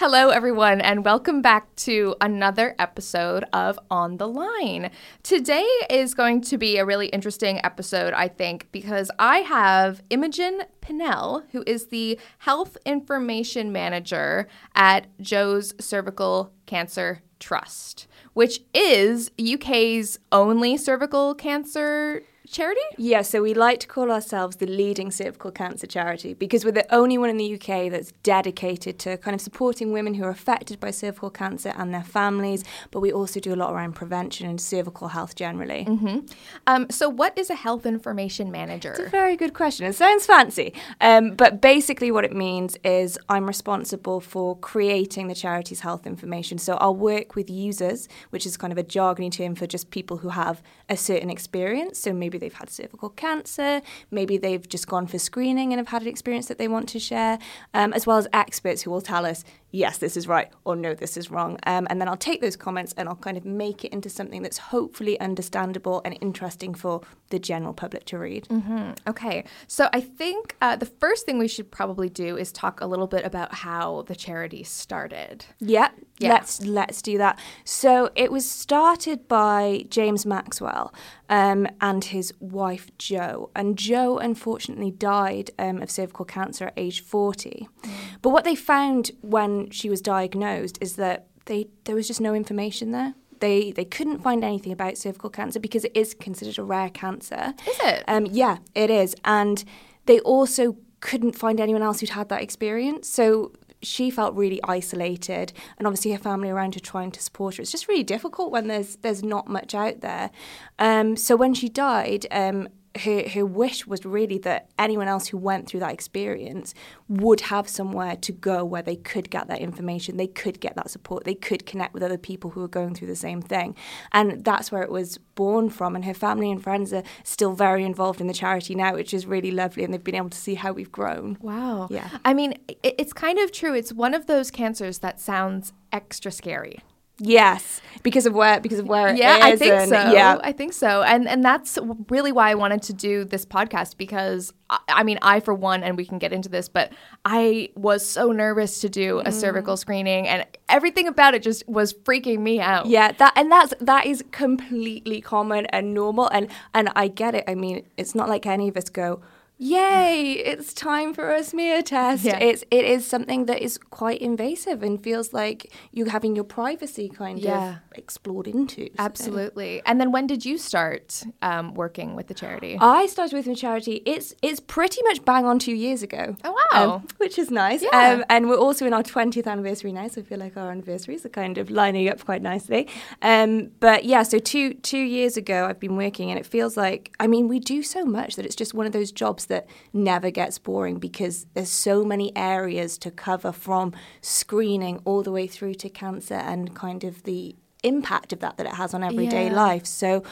Hello, everyone, and welcome back to another episode of On the Line. Today is going to be a really interesting episode, I think, because I have Imogen Pinnell, who is the Health Information Manager at Jo's Cervical Cancer Trust, which is UK's only cervical cancer charity? Yeah, so we like to call ourselves the leading cervical cancer charity because we're the only one in the UK that's dedicated to kind of supporting women who are affected by cervical cancer and their families, but we also do a lot around prevention and cervical health generally. Mm-hmm. Um, so, what is a health information manager? It's a very good question. It sounds fancy, um, but basically, what it means is I'm responsible for creating the charity's health information. So, I'll work with users, which is kind of a jargony term for just people who have a certain experience. So, maybe they've had cervical cancer, maybe they've just gone for screening and have had an experience that they want to share, um, as well as experts who will tell us, yes, this is right, or no, this is wrong. Um, and then I'll take those comments and I'll kind of make it into something that's hopefully understandable and interesting for the general public to read. Mm-hmm. Okay, so I think uh, the first thing we should probably do is talk a little bit about how the charity started. Yeah, Yeah. let's let's do that. So it was started by James Maxwell um, and his wife Jo, and Jo unfortunately died um, of cervical cancer at age forty. But what they found when she was diagnosed is that they there was just no information there. They they couldn't find anything about cervical cancer because it is considered a rare cancer. Is it? Um, yeah, it is. And they also couldn't find anyone else who'd had that experience. So she felt really isolated and obviously her family around her trying to support her. It's just really difficult when there's there's not much out there. Um, so when she died, um, her, her wish was really that anyone else who went through that experience would have somewhere to go where they could get that information, they could get that support, they could connect with other people who are going through the same thing. And that's where it was born from. And her family and friends are still very involved in the charity now, which is really lovely. And they've been able to see how we've grown. Wow. Yeah. I mean, it's kind of true. It's one of those cancers that sounds extra scary. Yes, because of where because of where it Yeah, I think and- so. Yeah, I think so. And and that's really why I wanted to do this podcast because I, I mean, I for one and we can get into this, but I was so nervous to do a mm. cervical screening and everything about it just was freaking me out. Yeah, that and that's that is completely common and normal and and I get it. I mean, it's not like any of us go, "Yay, it's time for a smear test." Yeah. It's it is something that is quite invasive and feels like you're having your privacy kind Yeah. of explored into. So- Absolutely. And then when did you start um, working with the charity? I started with the charity. It's it's pretty much bang on two years ago. Oh, wow. Um, which is nice. Yeah. Um, and we're also in our twentieth anniversary now, so I feel like our anniversaries are kind of lining up quite nicely. Um, but yeah, so two two years ago, I've been working, and it feels like I mean we do so much that it's just one of those jobs that never gets boring because there's so many areas to cover from screening all the way through to cancer and kind of the impact of that that it has on everyday Yeah. life. So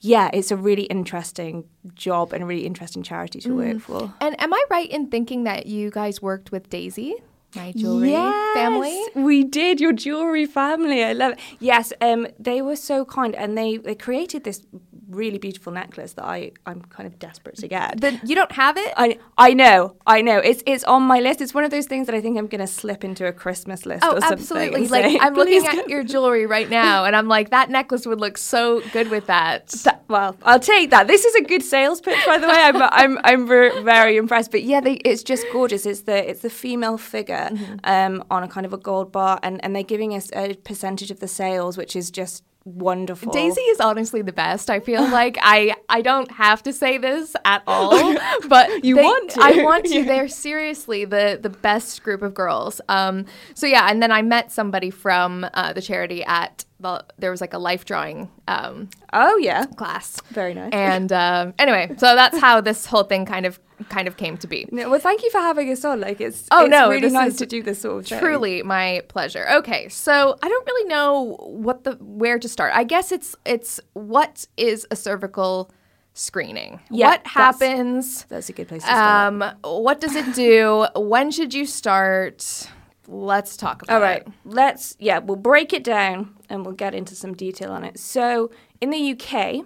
yeah, it's a really interesting job and a really interesting charity to work for. And am I right in thinking that you guys worked with Daisy, my jewelry Yes, family? We did, your jewelry family. I love it. Yes, um, they were so kind and they, they created this really beautiful necklace that I, I'm kind of desperate to get. The, you don't have it? I, I know, I know. It's it's on my list. It's one of those things that I think I'm going to slip into a Christmas list Oh, or something. absolutely. Like say, I'm looking at your jewelry right now, and I'm like, that necklace would look so good with that. That- well, I'll take that. This is a good sales pitch, by the way. I'm I'm I'm ver- very impressed. But yeah, they, it's just gorgeous. It's the it's the female figure um, on a kind of a gold bar, and, and they're giving us a percentage of the sales, which is just wonderful. Daisy is honestly the best. I feel like I I don't have to say this at all, but You they- want to. I want to. Yeah. They're seriously the the best group of girls. Um. So yeah, and then I met somebody from uh, the charity at the there was like a life drawing um Oh yeah, class. Very nice. And um, anyway, so that's how this whole thing kind of kind of came to be. No, well, thank you for having us on. Like it's Oh, it's no, really nice to do this sort of thing. Truly my pleasure. Okay, so I don't really know what the where to start. I guess it's it's what is a cervical screening? Yeah, what that's- happens? That's a good place to start. Um, what does it do? when should you start? Let's talk about it. All right, it. let's yeah, we'll break it down and we'll get into some detail on it. So in the UK,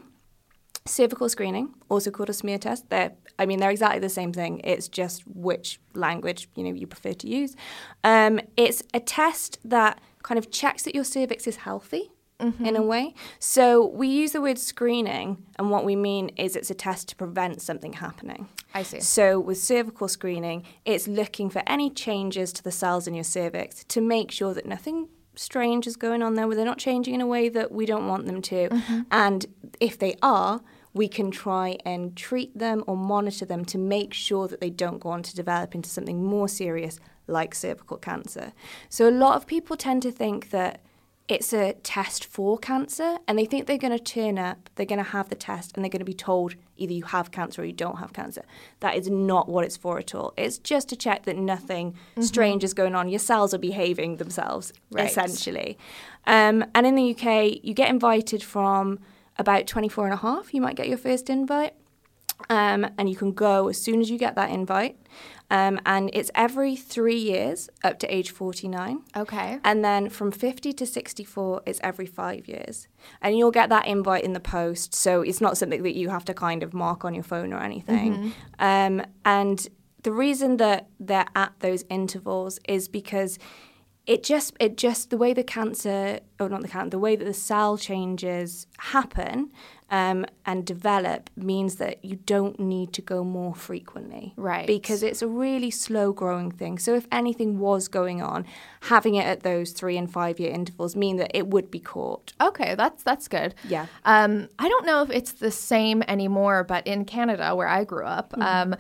cervical screening, also called a smear test, they're I mean they're exactly the same thing. It's just which language you know you prefer to use. Um, it's a test that kind of checks that your cervix is healthy. In a way. So, we use the word screening, and what we mean is it's a test to prevent something happening. I see. So, with cervical screening, it's looking for any changes to the cells in your cervix to make sure that nothing strange is going on there, where they're not changing in a way that we don't want them to. And if they are, we can try and treat them or monitor them to make sure that they don't go on to develop into something more serious like cervical cancer. So, a lot of people tend to think that it's a test for cancer and they think they're going to turn up, they're going to have the test, and they're going to be told either you have cancer or you don't have cancer. That is not what it's for at all. It's just to check that nothing strange is going on. Your cells are behaving themselves, Right. essentially. Um, and in the UK, you get invited from about 24 and a half. You might get your first invite. Um, and you can go as soon as you get that invite. Um, and it's every three years up to age 49. Okay. And then from 50 to 64 is every five years. And you'll get that invite in the post. So it's not something that you have to kind of mark on your phone or anything. Um, and the reason that they're at those intervals is because it just it just the way the cancer or not the cancer the way that the cell changes happen um, and develop means that you don't need to go more frequently Right. because it's a really slow growing thing so if anything was going on having it at those three and five year intervals mean that it would be caught Okay, that's that's good. Yeah. Um, I don't know if it's the same anymore, but in Canada, where I grew up, um,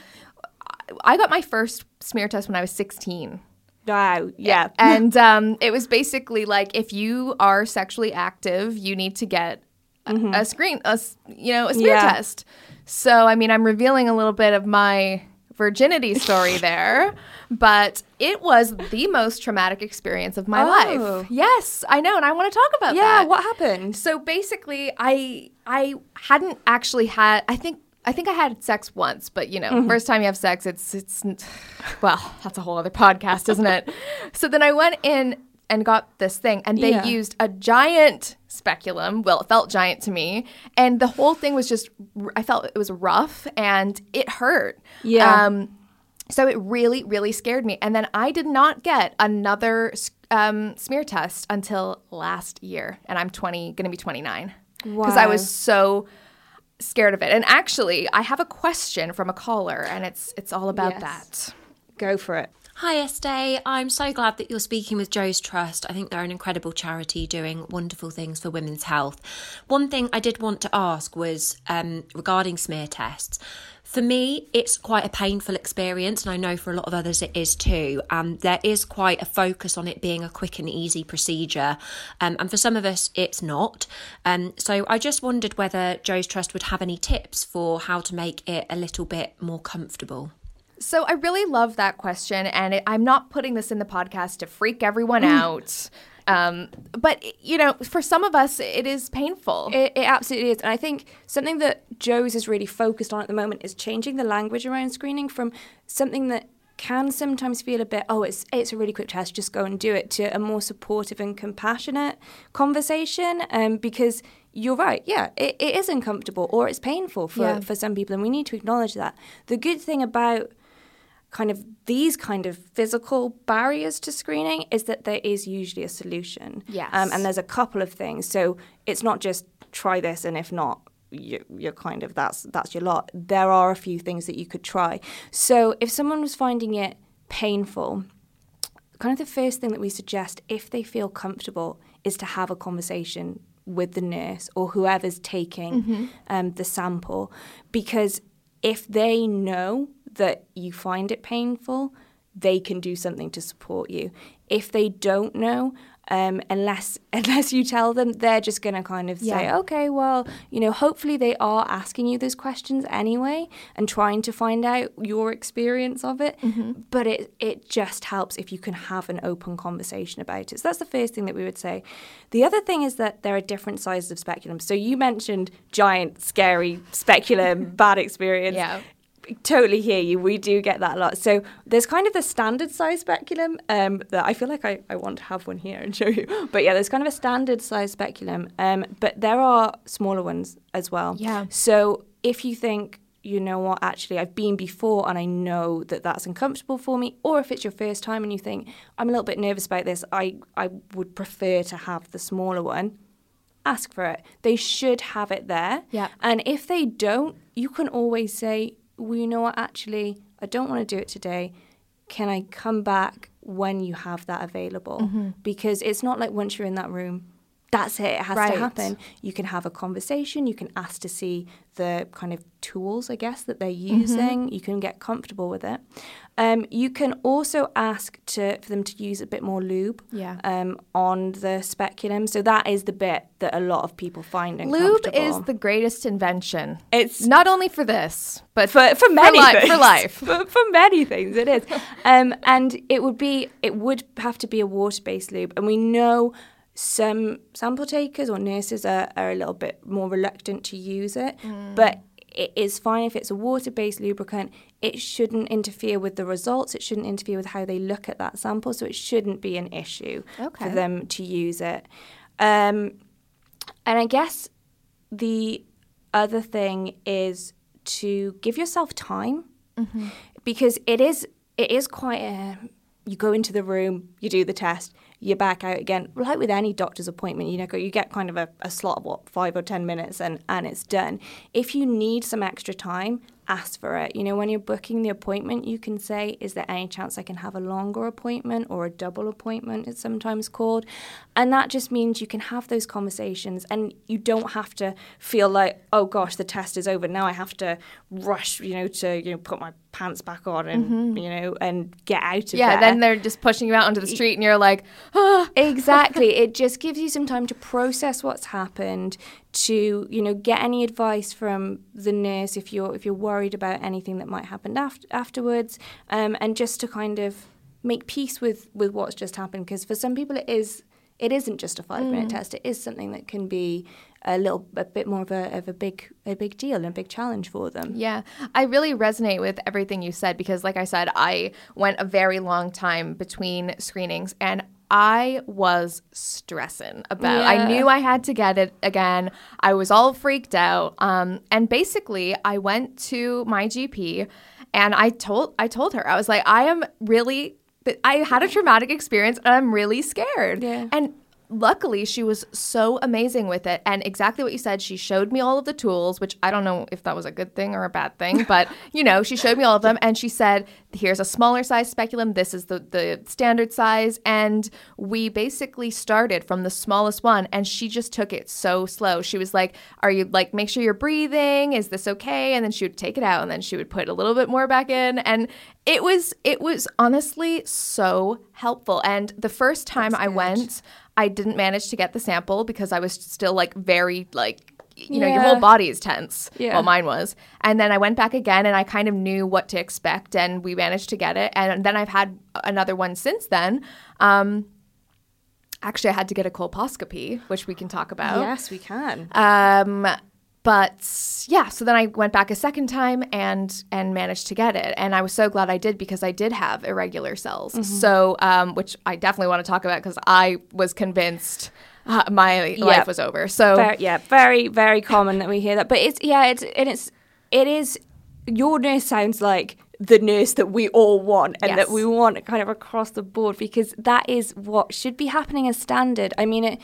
I got my first smear test when I was 16. Wow yeah And um, it was basically like if you are sexually active, you need to get a, a screen, a you know, a smear Yeah. test. So, I mean, I'm revealing a little bit of my virginity story there, but it was the most traumatic experience of my Oh. life. Yes, I know, and I want to talk about yeah that. Yeah, what happened So basically, I I hadn't actually had. I think I think I had sex once, but you know, Mm-hmm. first time you have sex, it's it's well, that's a whole other podcast, isn't it? so then I went in and got this thing, and they Yeah. used a giant speculum. Well, it felt giant to me, and the whole thing was just. I felt it was rough and it hurt. Yeah. Um, so it really, really scared me. And then I did not get another um, smear test until last year. And I'm 20, going to be 29. Because I was so scared of it. And actually, I have a question from a caller, and it's it's all about Yes. that. go for it Hi, Estee. I'm so glad that you're speaking with Jo's Trust. I think they're an incredible charity doing wonderful things for women's health. One thing I did want to ask was um, regarding smear tests. For me, it's quite a painful experience, and I know for a lot of others it is too. Um, there is quite a focus on it being a quick and easy procedure, um, and for some of us, it's not. Um, so I just wondered whether Jo's Trust would have any tips for how to make it a little bit more comfortable. So I really love that question, and it, I'm not putting this in the podcast to freak everyone out. Um, but you know, for some of us, it is painful. It, it absolutely is. And I think something that Jo's is really focused on at the moment is changing the language around screening from something that can sometimes feel a bit, oh, it's it's a really quick test, just go and do it, to a more supportive and compassionate conversation. Um, because you're right, yeah, it, it is uncomfortable or it's painful for, Yeah. for some people, and we need to acknowledge that. The good thing about kind of these kind of physical barriers to screening is that there is usually a solution. Yes. Um, and there's a couple of things. So it's not just try this and if not, you, you're kind of that's that's your lot. There are a few things that you could try. So if someone was finding it painful, kind of the first thing that we suggest if they feel comfortable is to have a conversation with the nurse or whoever's taking um, the sample because if they know that you find it painful, they can do something to support you. If they don't know, um, unless unless you tell them, they're just going to kind of say, okay, well, you know, hopefully they are asking you those questions anyway and trying to find out your experience of it. But it it just helps if you can have an open conversation about it. So that's the first thing that we would say. The other thing is that there are different sizes of speculum. So you mentioned giant, scary speculum, bad experience Yeah. Totally hear you. We do get that a lot. So there's kind of the standard size speculum um, that I feel like I, I want to have one here and show you. But yeah, there's kind of a standard size speculum. Um, but there are smaller ones as well. Yeah. So if you think, you know what, actually, I've been before and I know that that's uncomfortable for me, or if it's your first time and you think, I'm a little bit nervous about this, I, I would prefer to have the smaller one. Ask for it. They should have it there. Yeah. And if they don't, you can always say, well, you know what, actually, I don't want to do it today. Can I come back when you have that available? Mm-hmm. Because it's not like once you're in that room, that's it, it has Right. to happen. You can have a conversation, you can ask to see the kind of tools, I guess, that they're Mm-hmm. using. You can get comfortable with it. Um, you can also ask to for them to use a bit more lube Yeah. um, on the speculum. So that is the bit that a lot of people find Lube is the greatest invention. It's not only for this, but for for many li- things. for life. for, for many things it is um, and it would be it would have to be a water-based lube and we know some sample takers or nurses are, are a little bit more reluctant to use it Mm. but it is fine if it's a water-based lubricant it shouldn't interfere with the results it shouldn't interfere with how they look at that sample so it shouldn't be an issue Okay. for them to use it um, and i guess the other thing is to give yourself time because it is it is quite a you go into the room you do the test you're back out again. Like with any doctor's appointment you know you get kind of a, a slot of what five or ten minutes and and it's done. If you need some extra time ask for it. You know when you're booking the appointment you can say is there any chance i can have a longer appointment or a double appointment it's sometimes called? And that just means you can have those conversations and you don't have to feel like oh gosh the test is over. Now i have to rush you know to you know put my pants back on and you know and get out of yeah, there. then they're just pushing you out onto the street, and you're like, ah. exactly. It just gives you some time to process what's happened to you know get any advice from the nurse if you're if you're worried about anything that might happen after, afterwards um, and just to kind of make peace with with what's just happened. Because for some people it is it isn't just a five minute test. It is something that can be a little a bit more of a, of a big a big deal and a big challenge for them. Yeah, I really resonate with everything you said because, like I said, I went a very long time between screenings and I was stressing about. I knew I had to get it again. I was all freaked out. Um, and basically, I went to my GP and I told I told her I was like, I am really. I had a traumatic experience and I'm really scared. Yeah. And luckily she was so amazing with it. And exactly what you said she showed me all of the tools which i don't know if that was a good thing or a bad thing but you know she showed me all of them and she said here's a smaller size speculum. This is the, the standard size. And we basically started from the smallest one and she just took it so slow. She was like are you like make sure you're breathing. Is this okay? And then she would take it out and then she would put a little bit more back in. And it was it was honestly so helpful. And the first time i went I didn't manage to get the sample because I was still like very like you know your whole body is tense. Yeah. Well, mine was, and then I went back again and I kind of knew what to expect, and we managed to get it. And then I've had another one since then. Um, actually, I had to get a colposcopy, which we can talk about. yes we can Um, but yeah, so then I went back a second time and and managed to get it, and I was so glad I did because I did have irregular cells. So, um, which I definitely want to talk about because I was convinced uh, my life was over. So Very, yeah, very, very common that we hear that. But it's yeah, it's and it's it is. Your nurse sounds like the nurse that we all want and Yes. that we want kind of across the board because that is what should be happening as standard. I mean, it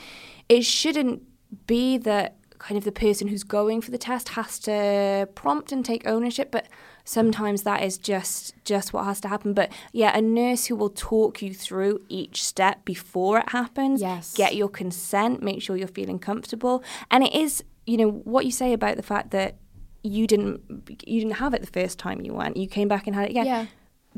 it shouldn't be that kind of the person who's going for the test has to prompt and take ownership, but sometimes that is just just what has to happen but yeah a nurse who will talk you through each step before it happens Yes. get your consent make sure you're feeling comfortable and it is you know what you say about the fact that you didn't you didn't have it the first time you went you came back and had it again Yeah.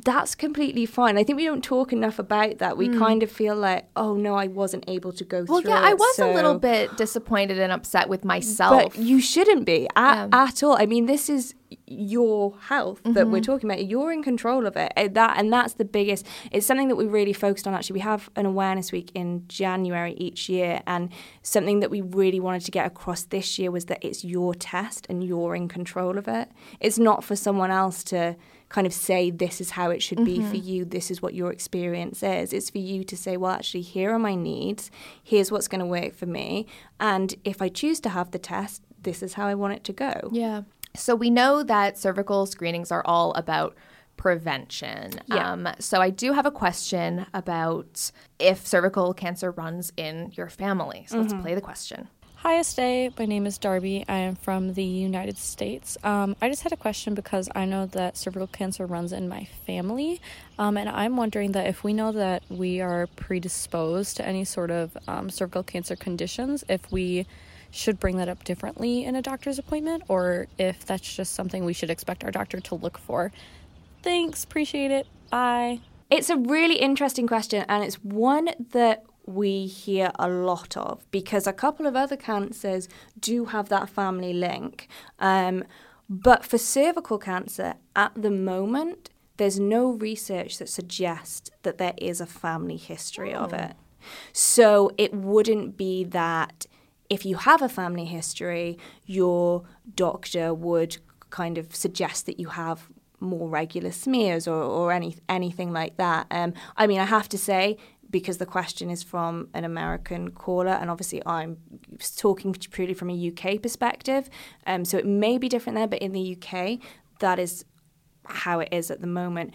That's completely fine. I think we don't talk enough about that. We kind of feel like, oh no, I wasn't able to go. Well, through yeah, I it, was a little bit disappointed and upset with myself. But you shouldn't be at, Yeah. at all. I mean, this is your health that we're Mm-hmm. talking about. You're in control of it. Uh, That and that's the biggest. It's something that we really focused on. Actually, we have an awareness week in January each year, and something that we really wanted to get across this year was that it's your test and you're in control of it. It's not for someone else to kind of say this is how it should be for Mm-hmm. you. This is what your experience is. It's for you to say, well, actually, here are my needs. Here's what's going to work for me. And if I choose to have the test, this is how I want it to go. Yeah. So we know that cervical screenings are all about prevention. Yeah. Um, so I do have a question about if cervical cancer runs in your family. So let's play the question. Hi, Estee. My name is Darby. I am from the United States. Um, I just had a question because I know that cervical cancer runs in my family. Um, and I'm wondering that if we know that we are predisposed to any sort of um, cervical cancer conditions, if we should bring that up differently in a doctor's appointment or if that's just something we should expect our doctor to look for. Thanks. Appreciate it. Bye. It's a really interesting question, and it's one that we hear a lot of because a couple of other cancers do have that family link. Um, but for cervical cancer, at the moment, there's no research that suggests that there is a family history of it. So it wouldn't be that if you have a family history, your doctor would kind of suggest that you have more regular smears or, or any anything like that. Um, I mean, I have to say because the question is from an American caller, and obviously I'm talking purely from a UK perspective, um, so it may be different there. But in the UK, that is how it is at the moment.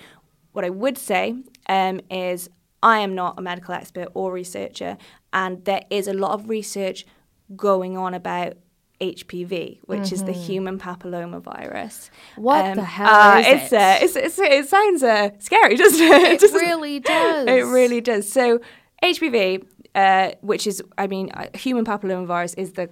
What I would say um, is I am not a medical expert or researcher, and there is a lot of research going on about HPV, which is the human papilloma virus. Mm-hmm. What Um, the hell uh, is it's, it? Uh, it's, it's, it sounds uh, scary, doesn't it? It doesn't- really does. It really does. So HPV, uh, which is, I mean, uh, human papillomavirus is the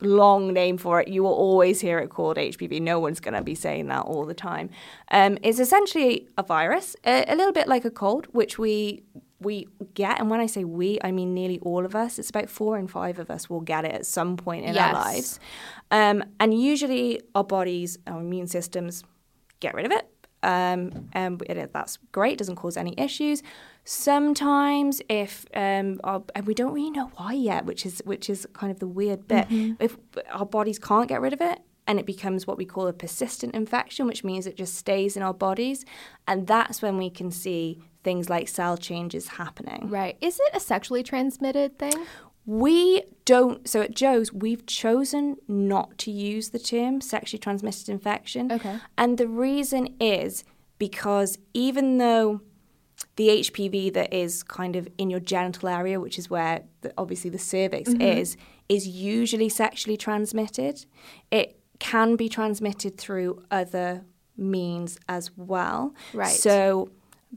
long name for it. You will always hear it called HPV. No one's going to be saying that all the time. Um, it's essentially a virus, a, a little bit like a cold, which we we get. And when I say we, I mean nearly all of us. It's about four in five of us will get it at some point in Yes. our lives. Um, and usually our bodies, our immune systems get rid of it. Um, and it, that's great, doesn't cause any issues. Sometimes, if um, our, and we don't really know why yet, which is which is kind of the weird bit. If our bodies can't get rid of it, and it becomes what we call a persistent infection, which means it just stays in our bodies, and that's when we can see things like cell changes happening. Right. Is it a sexually transmitted thing? We don't, so at Jo's, we've chosen not to use the term sexually transmitted infection. Okay. And the reason is because even though the HPV that is kind of in your genital area, which is where the, obviously the cervix mm-hmm. is, is usually sexually transmitted, it can be transmitted through other means as well. Right. So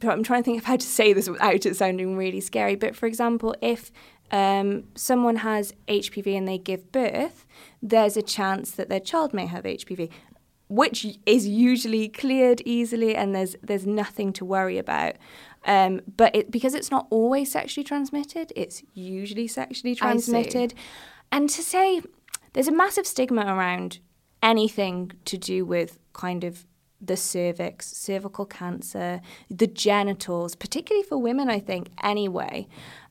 I'm trying to think of how to say this without it sounding really scary. But for example, if um, someone has HPV and they give birth, there's a chance that their child may have HPV, which is usually cleared easily, and there's there's nothing to worry about. Um, but it, because it's not always sexually transmitted, it's usually sexually transmitted. And to say there's a massive stigma around anything to do with kind of the cervix, cervical cancer, the genitals, particularly for women, I think, anyway.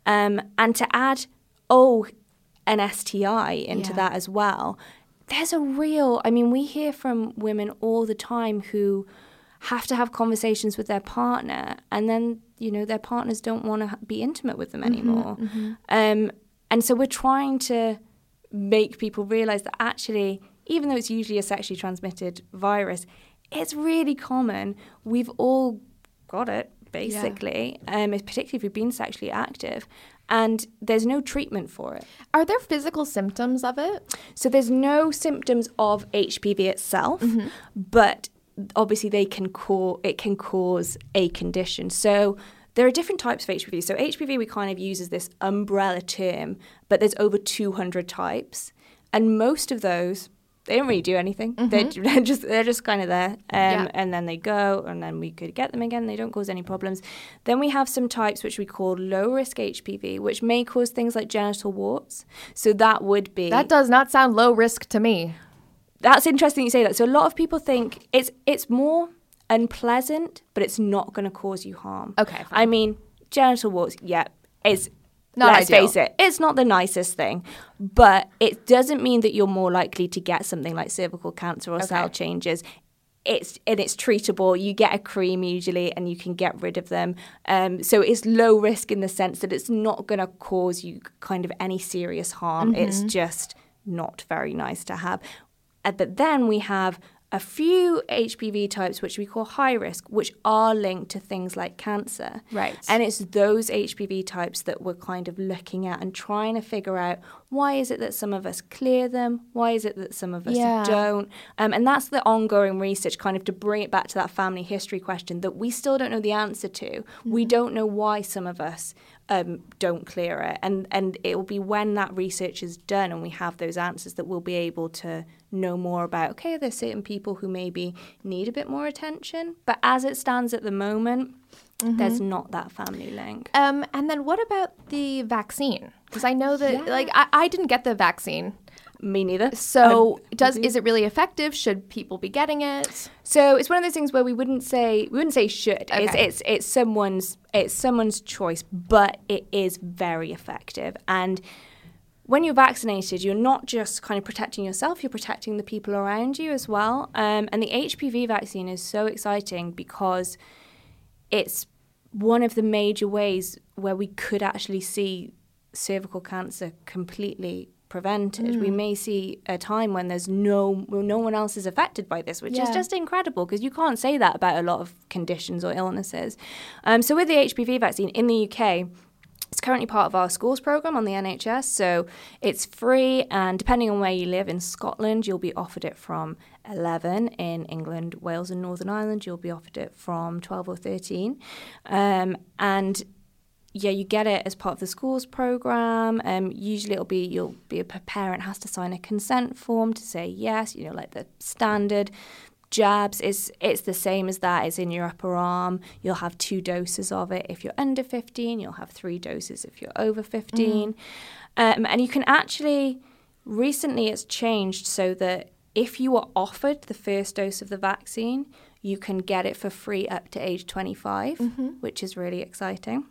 Um, and to add, oh, an STI into Yeah. that as well, there's a real, I mean, we hear from women all the time who have to have conversations with their partner and then, you know, their partners don't want to be intimate with them anymore. Um, and so we're trying to make people realize that actually, even though it's usually a sexually transmitted virus, it's really common. We've all got it, basically, um, particularly if we've been sexually active. And there's no treatment for it. Are there physical symptoms of it? So there's no symptoms of HPV itself, but obviously they can cause it can cause a condition. So there are different types of HPV. So HPV we kind of use as this umbrella term, but there's over 200 types, and most of those they don't really do anything. They're, they're just they're just kind of there, um, Yeah. and then they go, and then we could get them again. They don't cause any problems. Then we have some types which we call low risk HPV, which may cause things like genital warts. So that would be That does not sound low risk to me. that's interesting you say that. So a lot of people think it's it's more unpleasant, but it's not going to cause you harm. Okay, fine. I mean, genital warts, yeah, it's Not let's ideal. face it, it's not the nicest thing, but it doesn't mean that you're more likely to get something like cervical cancer or cell changes. It's and it's treatable. You get a cream usually, and you can get rid of them. Um, so it's low risk in the sense that it's not going to cause you kind of any serious harm. It's just not very nice to have. Uh, but then we have a few HPV types which we call high risk, which are linked to things like cancer. Right. And it's those HPV types that we're kind of looking at and trying to figure out why is it that some of us clear them? Why is it that some of us Yeah. don't? Um, and that's the ongoing research, kind of to bring it back to that family history question that we still don't know the answer to. We don't know why some of us um, don't clear it. And, and it will be when that research is done and we have those answers that we'll be able to know more about, okay, there's certain people who maybe need a bit more attention. But as it stands at the moment, there's not that family link. Um, and then what about the vaccine? Because I know that, like, I, I didn't get the vaccine. Me neither. So Um, does is it really effective? Should people be getting it? So it's one of those things where we wouldn't say we wouldn't say should. It's it's it's someone's it's someone's choice, but it is very effective. And when you're vaccinated, you're not just kind of protecting yourself; you're protecting the people around you as well. Um, and the HPV vaccine is so exciting because it's one of the major ways where we could actually see cervical cancer completely prevented. We may see a time when there's no no one else is affected by this, which is just incredible because you can't say that about a lot of conditions or illnesses. Um, so with the HPV vaccine in the UK. It's currently part of our schools program on the NHS, so it's free. And depending on where you live in Scotland, you'll be offered it from 11. In England, Wales, and Northern Ireland, you'll be offered it from 12 or 13. Um, and yeah, you get it as part of the schools program. Um, usually, it'll be you'll be a parent has to sign a consent form to say yes. You know, like the standard jabs is it's the same as that. It's in your upper arm. You'll have two doses of it if you're under 15. You'll have three doses if you're over 15. Um, and you can actually recently it's changed so that if you are offered the first dose of the vaccine, you can get it for free up to age 25, which is really exciting.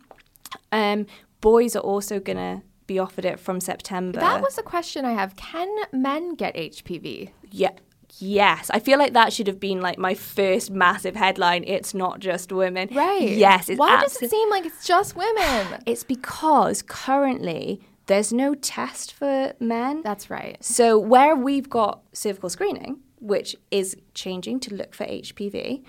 Um, boys are also going to be offered it from September. That was a question I have. Can men get HPV? yeah. Yes, I feel like that should have been like my first massive headline. It's not just women, Right. Yes, it's Why does it seem like it's just women? It's because currently there's no test for men. That's right. So where we've got cervical screening, which is changing to look for HPV,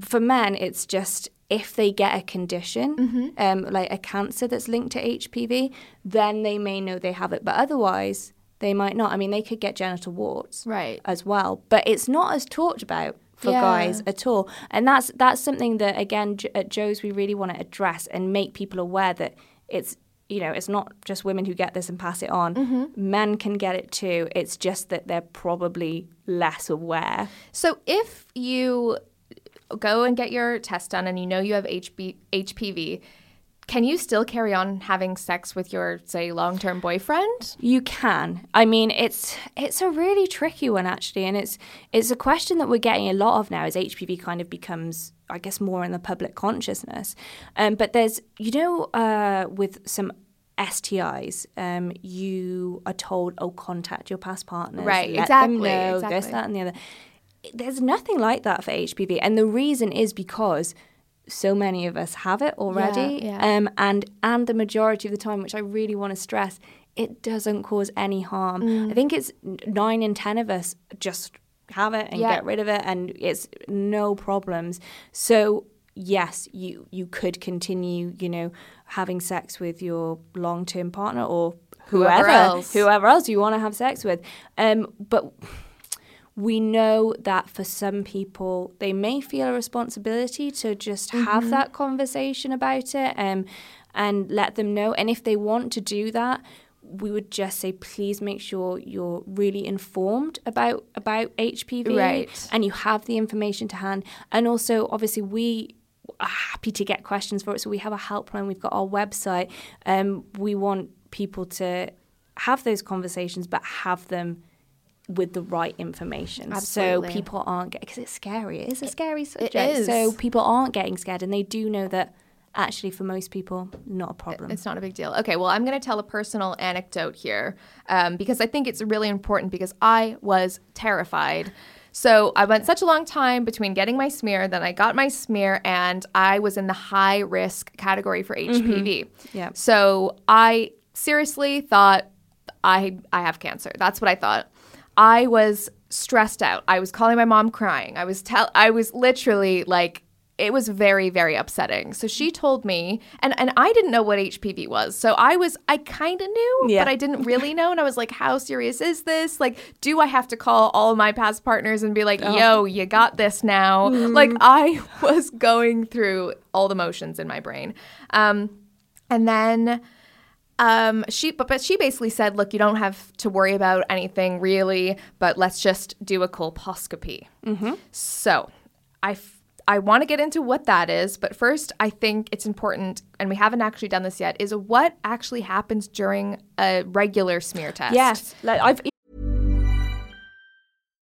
for men it's just if they get a condition, Mm-hmm. um, like a cancer that's linked to HPV, then they may know they have it. But otherwise, they might not. I mean, they could get genital warts Right. as well, but it's not as talked about for Yeah. guys at all. And that's that's something that again J- at Jo's we really want to address and make people aware that it's you know it's not just women who get this and pass it on. Mm-hmm. Men can get it too. It's just that they're probably less aware. So if you go and get your test done and you know you have HB, HPV, can you still carry on having sex with your say long-term boyfriend? You can. I mean, it's it's a really tricky one actually, and it's it's a question that we're getting a lot of now as HPV kind of becomes, I guess, more in the public consciousness. Um, but there's, you know, uh, with some STIs, um, you are told, oh, contact your past partners, Right, let exactly, them know this, that, and the other. There's nothing like that for HPV, and the reason is because so many of us have it already, yeah. um, and and the majority of the time, which I really want to stress, it doesn't cause any harm. Mm. I think it's nine in ten of us just have it and Yeah. get rid of it, and it's no problems. So yes, you you could continue, you know, having sex with your long term partner or Whoever whoever else. whoever else you want to have sex with, um, but we know that for some people, they may feel a responsibility to just have that conversation about it um, and let them know. And if they want to do that, we would just say, please make sure you're really informed about about HPV, Right. And you have the information to hand. And also, obviously, we are happy to get questions for it. So we have a helpline. We've got our website. Um, we want people to have those conversations, but have them with the right information. Absolutely. So people aren't getting, because it's scary. It is a scary subject. is. So people aren't getting scared and they do know that actually for most people, not a problem. It's not a big deal. Okay, well, I'm going to tell a personal anecdote here um, because I think it's really important because I was terrified. So I went such a long time between getting my smear, then I got my smear, and I was in the high risk category for HPV. Yeah. So I seriously thought I I have cancer. That's what I thought. I was stressed out. I was calling my mom crying. I was tell I was literally like it was very very upsetting. So she told me and and I didn't know what HPV was. So I was I kind of knew, Yeah. but I didn't really know and I was like how serious is this? Like do I have to call all my past partners and be like, "Yo, you got this now?" Like I was going through all the motions in my brain. Um and then um, she, but, but she basically said, look, you don't have to worry about anything really, but let's just do a colposcopy. Mm-hmm. So I, f- I want to get into what that is, but first I think it's important, and we haven't actually done this yet, is what actually happens during a regular smear test. yes. Like I've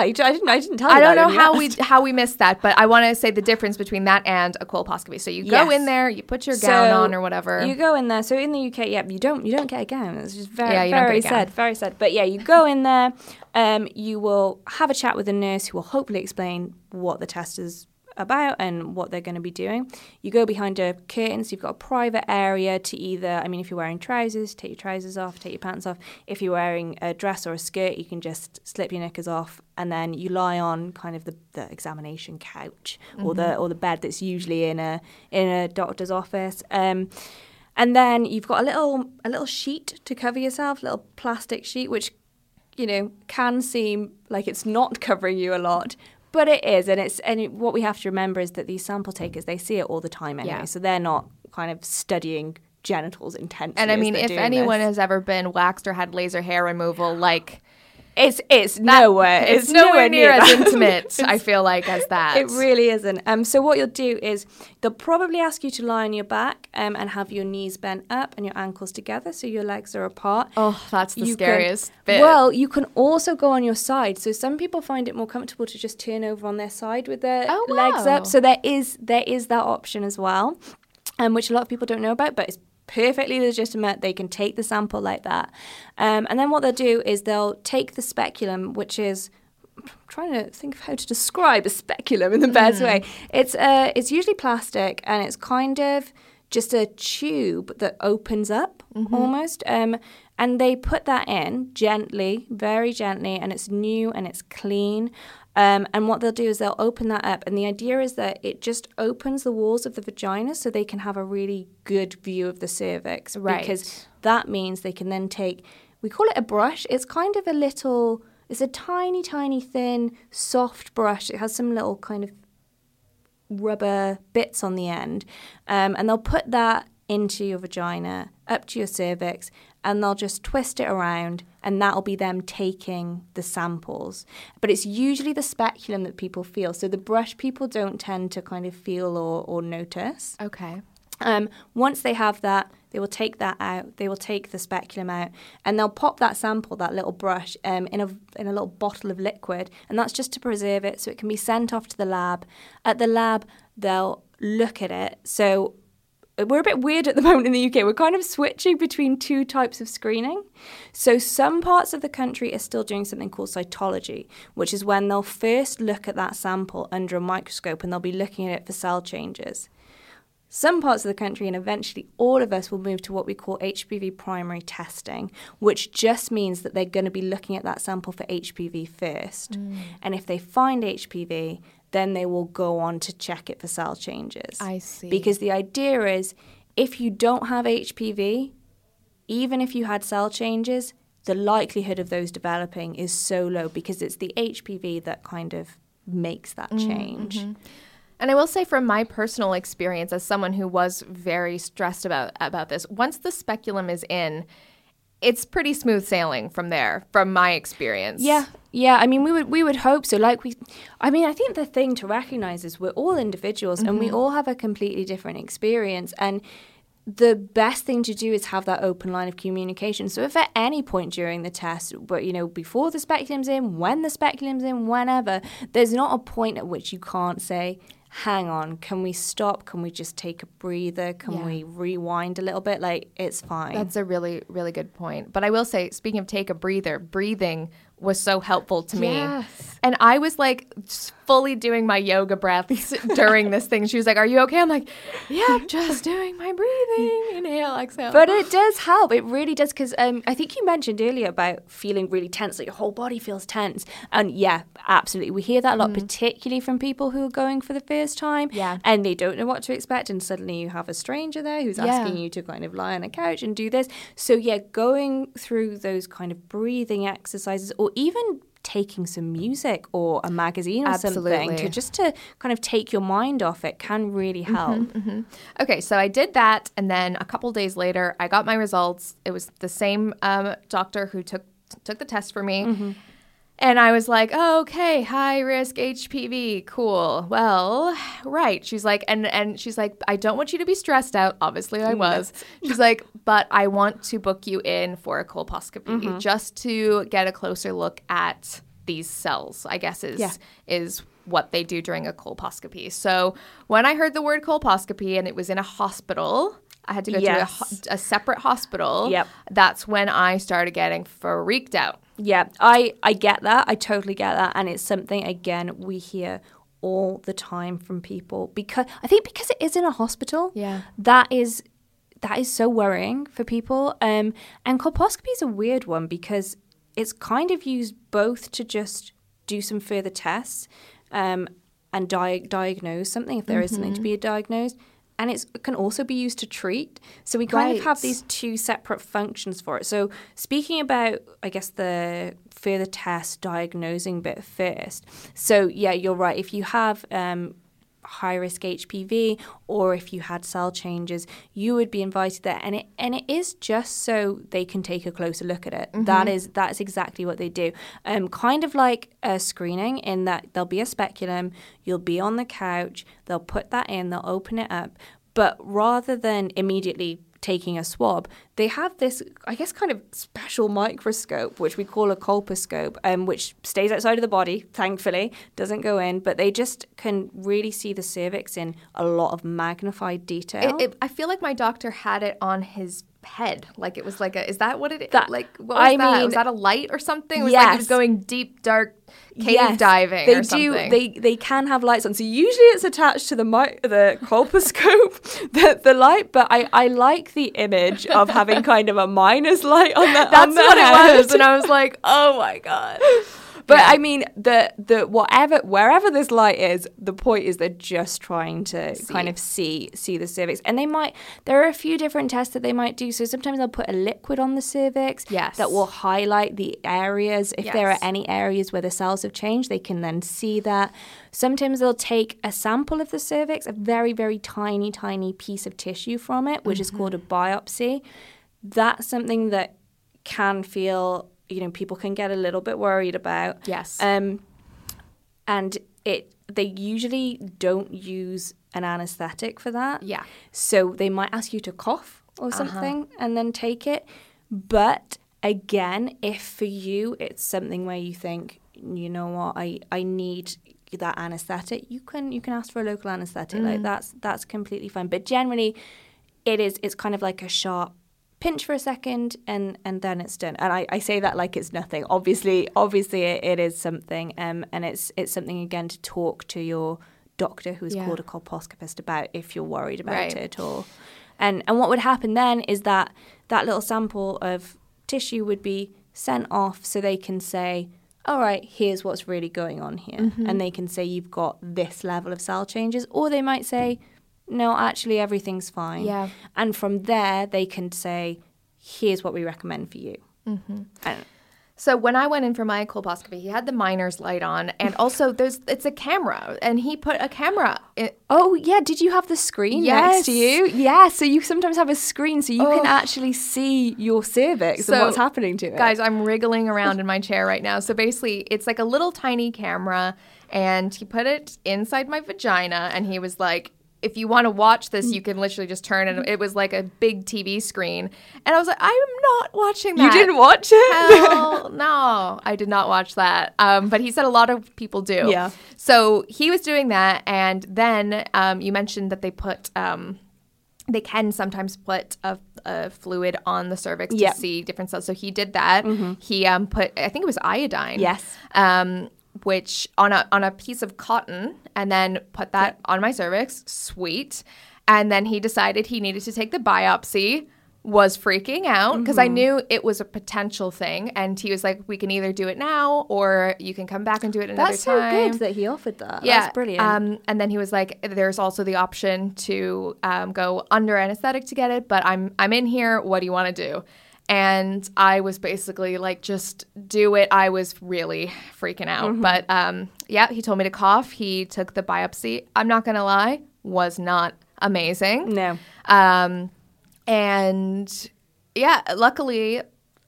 Yeah, I didn't I didn't tell you I don't know how we how we missed that, but I want to say the difference between that and a colposcopy. So you go Yes. in there, you put your gown So on or whatever. You go in there. So in the UK, yeah, you don't you don't get a gown. It's just very Yeah, you don't get very sad, very sad. But yeah, you go in there. Um, you will have a chat with a nurse who will hopefully explain what the test is about and what they're going to be doing. You go behind a curtain, so you've got a private area to either. I mean, if you're wearing trousers, take your trousers off, take your pants off. If you're wearing a dress or a skirt, you can just slip your knickers off, and then you lie on kind of the, the examination couch or the or the bed that's usually in a in a doctor's office. Um, and then you've got a little a little sheet to cover yourself, a little plastic sheet, which you know can seem like it's not covering you a lot, but it is. And it's and it, what we have to remember is that these sample takers they see it all the time anyway, Yeah. so they're not kind of studying genitals intensely. and I mean, if anyone this. has ever been waxed or had laser hair removal, like it's it's nowhere. it's, nowhere, near, as intimate. I feel like as that. It really isn't. Um, so what you'll do is they'll probably ask you to lie on your back um, and have your knees bent up and your ankles together so your legs are apart. Oh, that's the You can- scariest bit. Well, you can also go on your side. So some people find it more comfortable to just turn over on their side with their Oh, legs wow. up. So there is there is that option as well, um, which a lot of people don't know about, but it's perfectly legitimate. They can take the sample like that, um, and then what they'll do is they'll take the speculum, which is I'm trying to think of how to describe a speculum in the best Mm. way. It's uh, it's usually plastic and it's kind of just a tube that opens up almost. Um, and they put that in gently, very gently, and it's new and it's clean. Um, and what they'll do is they'll open that up, and the idea is that it just opens the walls of the vagina so they can have a really good view of the cervix. Right. Because that means they can then take, we call it a brush. It's kind of a little, it's a tiny, tiny, thin, soft brush. It has some little kind of rubber bits on the end, um, and they'll put that into your vagina, up to your cervix, and they'll just twist it around, and that'll be them taking the samples. But it's usually the speculum that people feel. So the brush people don't tend to kind of feel or, or notice. Okay. Um, once they have that, they will take that out. They will take the speculum out, and they'll pop that sample, that little brush, um, in a in a little bottle of liquid, and that's just to preserve it, so it can be sent off to the lab. At the lab, they'll look at it. So we're a bit weird at the moment in the UK. We're kind of switching between two types of screening. So some parts of the country are still doing something called cytology, which is when they'll first look at that sample under a microscope and they'll be looking at it for cell changes. Some parts of the country, and eventually all of us, will move to what we call HPV primary testing, which just means that they're going to be looking at that sample for HPV first. Mm. And if they find HPV, then they will go on to check it for cell changes. I see. Because the idea is if you don't have HPV, even if you had cell changes, the likelihood of those developing is so low because it's the HPV that kind of makes that mm-hmm. change. And I will say from my personal experience as someone who was very stressed about about this, once the speculum is in, it's pretty smooth sailing from there from my experience. Yeah, yeah. I mean, we would we would hope so. Like we, I mean, I think the thing to recognize is we're all individuals and we mm-hmm. all have a completely different experience. And the best thing to do is have that open line of communication. So if at any point during the test, but you know, before the speculum's in, when the speculum's in, whenever, there's not a point at which you can't say. Hang on, can we stop? Can we just take a breather? Can Yeah. we rewind a little bit? Like, it's fine. That's a really, really good point. But I will say, speaking of take a breather, breathing was so helpful to me. Yes. And I was like fully doing my yoga breaths during this thing. She was like, Are you okay? I'm like, Yeah, I'm just doing my breathing. Inhale, exhale. But it does help. It really does because um, I think you mentioned earlier about feeling really tense, like your whole body feels tense. And yeah, absolutely. We hear that a lot, particularly from people who are going for the first time. Yeah. And they don't know what to expect. And suddenly you have a stranger there who's Yeah. asking you to kind of lie on a couch and do this. So yeah, going through those kind of breathing exercises or even taking some music or a magazine or something to just to kind of take your mind off it can really mm-hmm, help. Mm-hmm. Okay, so I did that, and then a couple days later, I got my results. It was the same um, doctor who took took the test for me, mm-hmm. And I was like, oh, "Okay, high risk HPV, cool." Well, right. She's like, and and she's like, "I don't want you to be stressed out." Obviously, I mm-hmm. was. She's like, "But I want to book you in for a colposcopy mm-hmm. just to get a closer look at these cells." I guess is Yeah. is what they do during a colposcopy. So when I heard the word colposcopy and it was in a hospital, I had to go to a, a separate hospital. Yep. That's when I started getting freaked out. Yeah, I I get that. I totally get that, and it's something again we hear all the time from people because I think because it is in a hospital. Yeah. that is that is so worrying for people. Um, and colposcopy is a weird one because it's kind of used both to just do some further tests, um, and di- diagnose something if there is something to be diagnosed. And it can also be used to treat. So we kind of have these two separate functions for it. So speaking about, I guess, the further test diagnosing bit first. So yeah, you're right. If you have um, high risk HPV or if you had cell changes, you would be invited there. And it and it is just so they can take a closer look at it. That is that is exactly what they do. Um, kind of like a screening in that there'll be a speculum, you'll be on the couch, they'll put that in, they'll open it up, but rather than immediately taking a swab, they have this, I guess, kind of special microscope, which we call a colposcope, um, which stays outside of the body, thankfully, doesn't go in, but they just can really see the cervix in a lot of magnified detail. It, it, I feel like my doctor had it on his head. Like it was like a. Is that what it? That- like what was I that? mean- was that a light or something? It was like it was going deep, dark cave Yes, diving. They or do. something. They they can have lights on. So usually it's attached to the mi- the colposcope, the the light. But I I like the image of having kind of a miner's light on that That's on the what it was, and I was like, oh my god. But Yeah. I mean, the the whatever wherever this light is, the point is they're just trying to kind of see see the cervix, and they might. There are a few different tests that they might do. So sometimes they'll put a liquid on the cervix, Yes. that will highlight the areas. If there are any areas where the cells have changed, they can then see that. Sometimes they'll take a sample of the cervix, a very very tiny tiny piece of tissue from it, which is called a mm-hmm. biopsy. That's something that can feel you know people can get a little bit worried about. Yes. um and it they usually don't use an anesthetic for that. Yeah. so they might ask you to cough or something and then take it. But again if for you it's something where you think you know what? I i need that anesthetic you can you can ask for a local anesthetic like that's that's completely fine. But generally it is it's kind of like a sharp pinch for a second and and then it's done and i, I say that like it's nothing obviously obviously it, it is something um and it's it's something again to talk to your doctor who's Yeah. called a colposcopist about if you're worried about Right. it or and and what would happen then is that that little sample of tissue would be sent off so they can say all right here's what's really going on here Mm-hmm. and they can say you've got this level of cell changes or they might say no actually everything's fine Yeah. and from there they can say here's what we recommend for you Mm-hmm. and So when I went in for my colposcopy, he had the miner's light on, and also there's it's a camera, and he put a camera. In, Oh yeah, did you have the screen next to Yes. you? Yeah, so you sometimes have a screen so you can Oh. actually see your cervix So, and what's happening to it. Guys, I'm wriggling around in my chair right now. So basically, it's like a little tiny camera, and he put it inside my vagina, and he was like, "If you want to watch this, you can literally just turn it." It was like a big TV screen, and I was like, "I'm not watching that." you didn't watch it? Hell no, I did not watch that. Um, but he said a lot of people do. Yeah. So he was doing that, and then um, you mentioned that they put. Um, they can sometimes put a, a fluid on the cervix to see different cells. So he did that. He um, put, I think it was iodine. Yes. Um, which on a on a piece of cotton, and then put that on my cervix. Sweet. And then he decided he needed to take the biopsy. Was freaking out because I knew it was a potential thing, and he was like, "We can either do it now, or you can come back and do it another That's so time." good that he offered that. Yeah, That's brilliant. Um, and then he was like, "There's also the option to um, go under anesthetic to get it, but I'm I'm in here. What do you want to do?" And I was basically like, "Just do it." I was really freaking out, Mm-hmm. but um, yeah, he told me to cough. He took the biopsy. I'm not gonna lie, was not amazing. no. Um, and yeah, luckily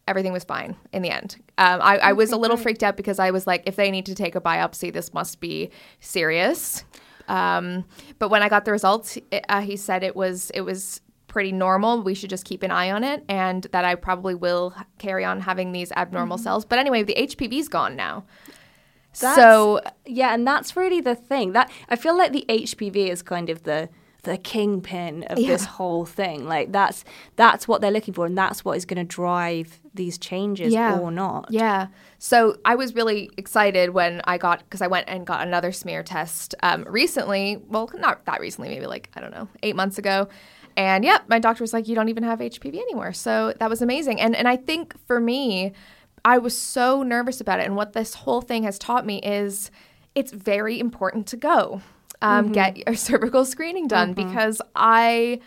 everything was fine in the end. Um, I, I was a little freaked out because I was like, if they need to take a biopsy, this must be serious. Um, but when I got the results, it, uh, he said it was it was pretty normal. We should just keep an eye on it, and that I probably will carry on having these abnormal cells. But anyway, the HPV's gone now. That's- so yeah, and that's really the thing. That I feel like the HPV is kind of the the kingpin of this whole thing. Like that's that's what they're looking for, and that's what is going to drive these changes yeah. or not. Yeah. So I was really excited when I got because I went and got another smear test um, recently. Well, not that recently, maybe like I don't know, eight months ago. And yeah, my doctor was like, "You don't even have HPV anymore." So that was amazing. And and I think for me, I was so nervous about it. And what this whole thing has taught me is it's very important to go um, get your cervical screening done because I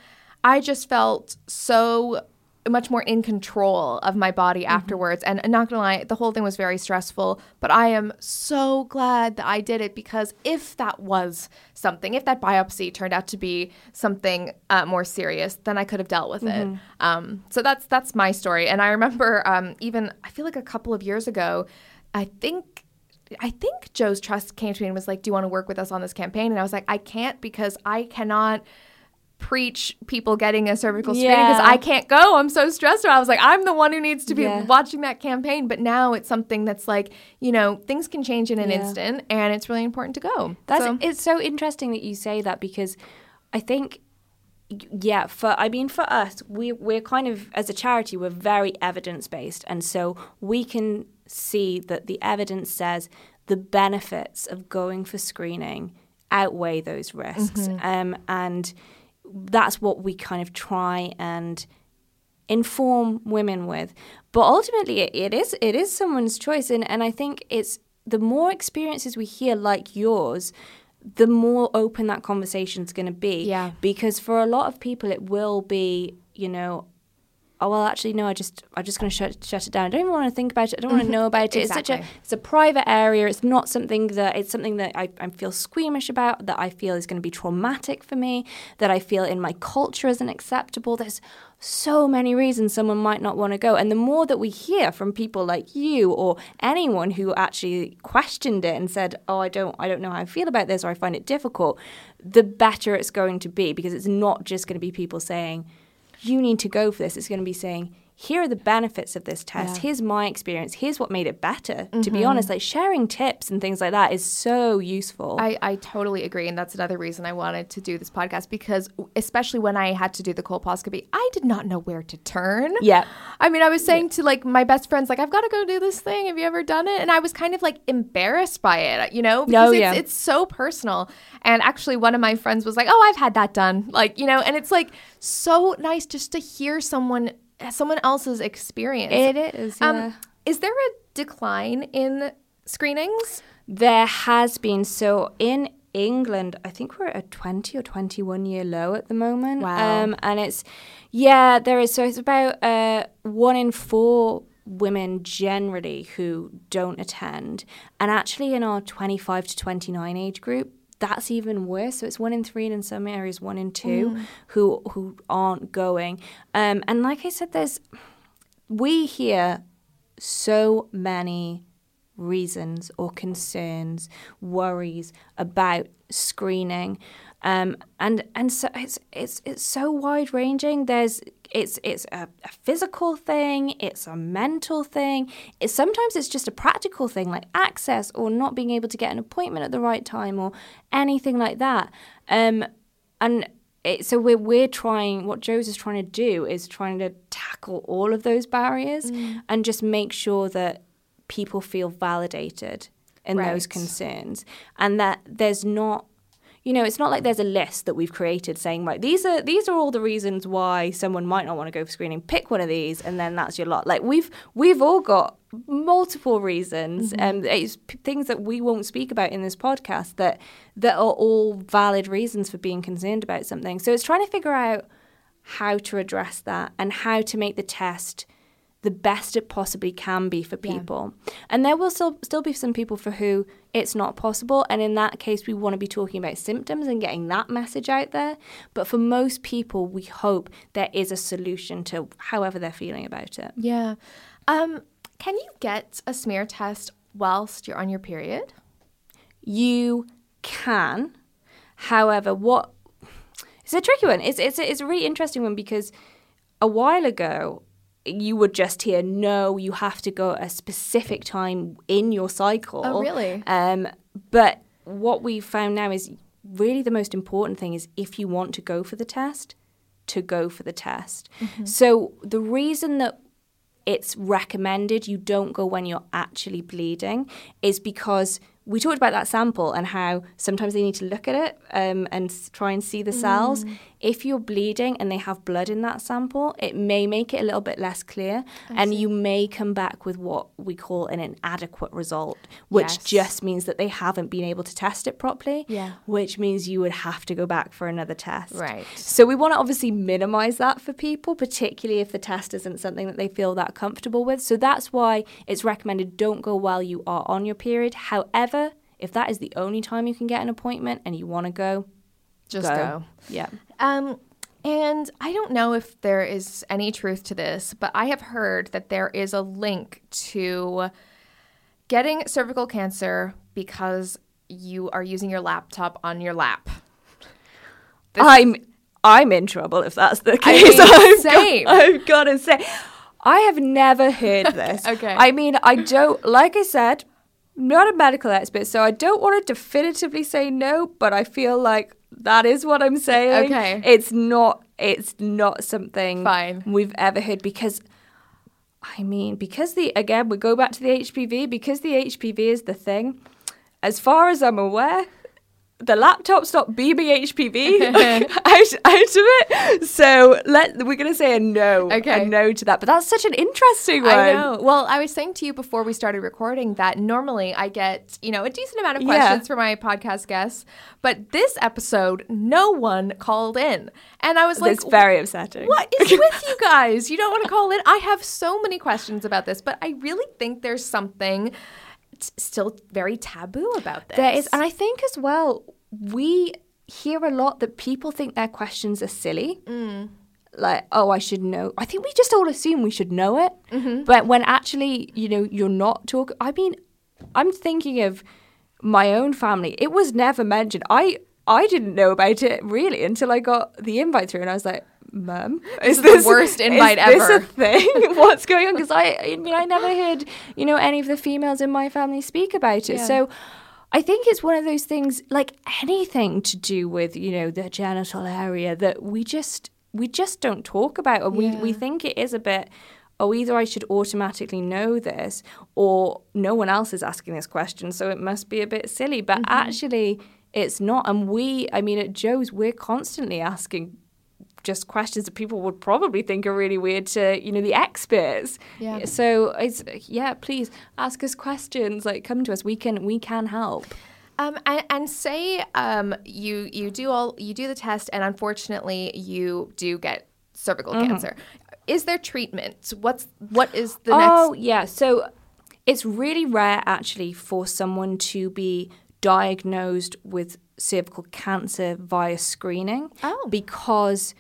I just felt so much more in control of my body afterwards. And, and not gonna lie, the whole thing was very stressful. But I am so glad that I did it because if that was something, if that biopsy turned out to be something uh, more serious, then I could have dealt with it. Um, so that's that's my story. And I remember um, even I feel like a couple of years ago, I think I think Jo's Trust came to me and was like, "Do you want to work with us on this campaign?" And I was like, "I can't because I cannot preach people getting a cervical screening because. I can't go. I'm so stressed out." I was like, "I'm the one who needs to be Yeah. watching that campaign." But now it's something that's like, you know, things can change in an Yeah. instant, and it's really important to go. That's So- it's so interesting that you say that because I think yeah, for I mean for us, we we're kind of as a charity, we're very evidence based, and so we can see that the evidence says the benefits of going for screening outweigh those risks, Mm-hmm. um, and that's what we kind of try and inform women with. But ultimately, it, it is it is someone's choice, and and I think it's the more experiences we hear like yours. The more open that conversation is going to be, Yeah. Because for a lot of people, it will be, you know, oh well, actually, no, I just, I'm just going to shut, shut it down. I don't even want to think about it. I don't want to know about it. It's such a, Mm-hmm. It's a private area. It's not something that, it's something that I, I feel squeamish about. That I feel is going to be traumatic for me. That I feel in my culture isn't acceptable. There's so many reasons someone might not want to go. And the more that we hear from people like you or anyone who actually questioned it and said, "Oh, I don't, I don't know how I feel about this, or I find it difficult," the better it's going to be because it's not just going to be people saying you need to go for this. It's going to be saying, here are the benefits of this test. Here's my experience. Here's what made it better. To be mm-hmm. honest, like sharing tips and things like that is so useful. I, I totally agree. And that's another reason I wanted to do this podcast because, especially when I had to do the colposcopy, I did not know where to turn. Yeah. I mean, I was saying to like my best friends, like, I've got to go do this thing. Have you ever done it? And I was kind of like embarrassed by it, you know, oh, because it's, yeah. it's so personal. And actually, one of my friends was like, Oh, I've had that done. Like, you know, and it's like so nice just to hear someone, someone else's experience. It is, yeah. Um, is there a decline in screenings? There has been. So in England, I think we're at a 20 or 21 year low at the moment. Wow. Um, and it's, yeah, there is. So it's about uh, one in four women generally who don't attend. And actually, in our 25 to 29 age group, that's even worse. So it's one in three, and in some areas, one in two who who aren't going. Um, and like I said, there's we hear so many reasons or concerns, worries about screening. Um, and and so it's it's it's so wide ranging. There's it's it's a, a physical thing, it's a mental thing. It's sometimes it's just a practical thing like access or not being able to get an appointment at the right time or anything like that. Um, and it, so we're we're trying what Jo's is trying to do is trying to tackle all of those barriers and just make sure that people feel validated in those concerns and that there's not you know it's not like there's a list that we've created saying right these are these are all the reasons why someone might not want to go for screening. Pick one of these and then that's your lot. Like we've we've all got multiple reasons mm-hmm. um, and it's p- things that we won't speak about in this podcast that that are all valid reasons for being concerned about something. So it's trying to figure out how to address that and how to make the test the best it possibly can be for people. And there will still still be some people for who it's not possible. And in that case, we want to be talking about symptoms and getting that message out there. But for most people, we hope there is a solution to however they're feeling about it. Yeah. Um, can you get a smear test whilst you're on your period? You can. However, what it's a tricky one. It's it's it's a really interesting one because a while ago you would just hear no, you have to go at a specific time in your cycle. Oh, really? Um, but what we've found now is really the most important thing is if you want to go for the test, to go for the test. So the reason that it's recommended you don't go when you're actually bleeding is because we talked about that sample and how sometimes they need to look at it um, and try and see the cells. If you're bleeding and they have blood in that sample, it may make it a little bit less clear, and you may come back with what we call an inadequate result, which Yes. just means that they haven't been able to test it properly. Yeah. Which means you would have to go back for another test. Right. So we want to obviously minimize that for people, particularly if the test isn't something that they feel that comfortable with. So that's why it's recommended don't go while you are on your period. However, if that is the only time you can get an appointment and you want to go, Just go. go. Yeah. Um, and I don't know if there is any truth to this, but I have heard that there is a link to getting cervical cancer because you are using your laptop on your lap. I'm I'm in trouble if that's the case. mean, I've, same. Got, I've got to say, I have never heard this. Okay. I mean, I don't. Like I said, I'm not a medical expert, so I don't want to definitively say no. But I feel like That is what I'm saying. Okay. It's not it's not something Fine. we've ever heard because I mean, because the again we go back to the HPV, because the HPV is the thing, as far as I'm aware, the laptop's not beaming HPV out, out of it. So let we're gonna say a no. Okay. A no to that. But that's such an interesting one. I know. Well, I was saying to you before we started recording that normally I get, you know, a decent amount of Yeah. questions for my podcast guests, but this episode, no one called in. And I was like, It's very upsetting. What is with you guys? You don't want to call in? I have so many questions about this, but I really think there's something still very taboo about this. There is, and I think as well, we hear a lot that people think their questions are silly. Mm. Like, oh, I should know. I think we just all assume we should know it. Mm-hmm. But when actually, you know, you're not talking. I mean, I'm thinking of my own family. It was never mentioned. I I didn't know about it really until I got the invite through, and I was like, "Mum, This is the worst invite is this ever." a thing? What's going on?" Because I, I mean, I never heard, you know, any of the females in my family speak about it. So. I think it's one of those things, like anything to do with, you know, the genital area that we just we just don't talk about, and we we think it is a bit. Oh, either I should automatically know this, or no one else is asking this question, so it must be a bit silly. But mm-hmm. actually, it's not. And we, I mean, at Jo's, we're constantly asking just questions that people would probably think are really weird to you know the experts Yeah. so it's yeah please ask us questions like come to us we can we can help Um, and, and say um, you you do all you do the test, and unfortunately you do get cervical Mm-hmm. cancer. Is there treatment? What's what is the oh next? Oh yeah so it's really rare actually for someone to be diagnosed with cervical cancer via screening Oh. because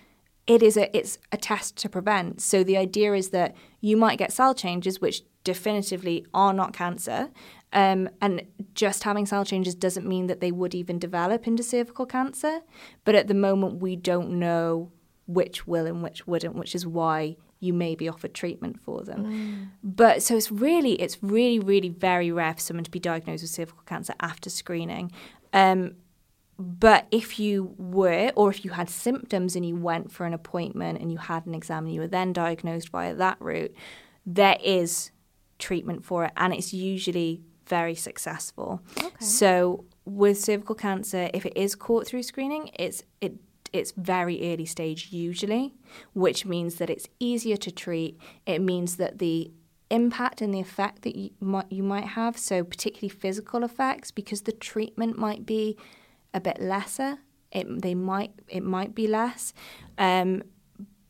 it is a it's a test to prevent. So the idea is that you might get cell changes which definitively are not cancer um, and just having cell changes doesn't mean that they would even develop into cervical cancer but at the moment we don't know which will and which wouldn't which is why you may be offered treatment for them. But so it's really it's really really very rare for someone to be diagnosed with cervical cancer after screening. Um, but if you were, or if you had symptoms and you went for an appointment and you had an exam and you were then diagnosed via that route, there is treatment for it and it's usually very successful. So with cervical cancer, if it is caught through screening, it's it it's very early stage usually, which means that it's easier to treat. It means that the impact and the effect that you might you might have, so particularly physical effects, because the treatment might be a bit lesser. It they might it might be less, um,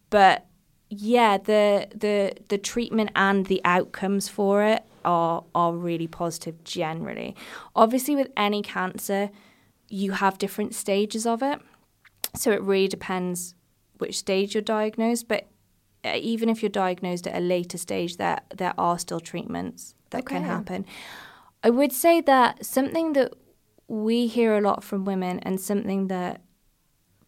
but yeah, the the the treatment and the outcomes for it are are really positive generally. Obviously, with any cancer, you have different stages of it, so it really depends which stage you're diagnosed. But uh, even if you're diagnosed at a later stage, there there are still treatments that can happen. I would say that something that we hear a lot from women and something that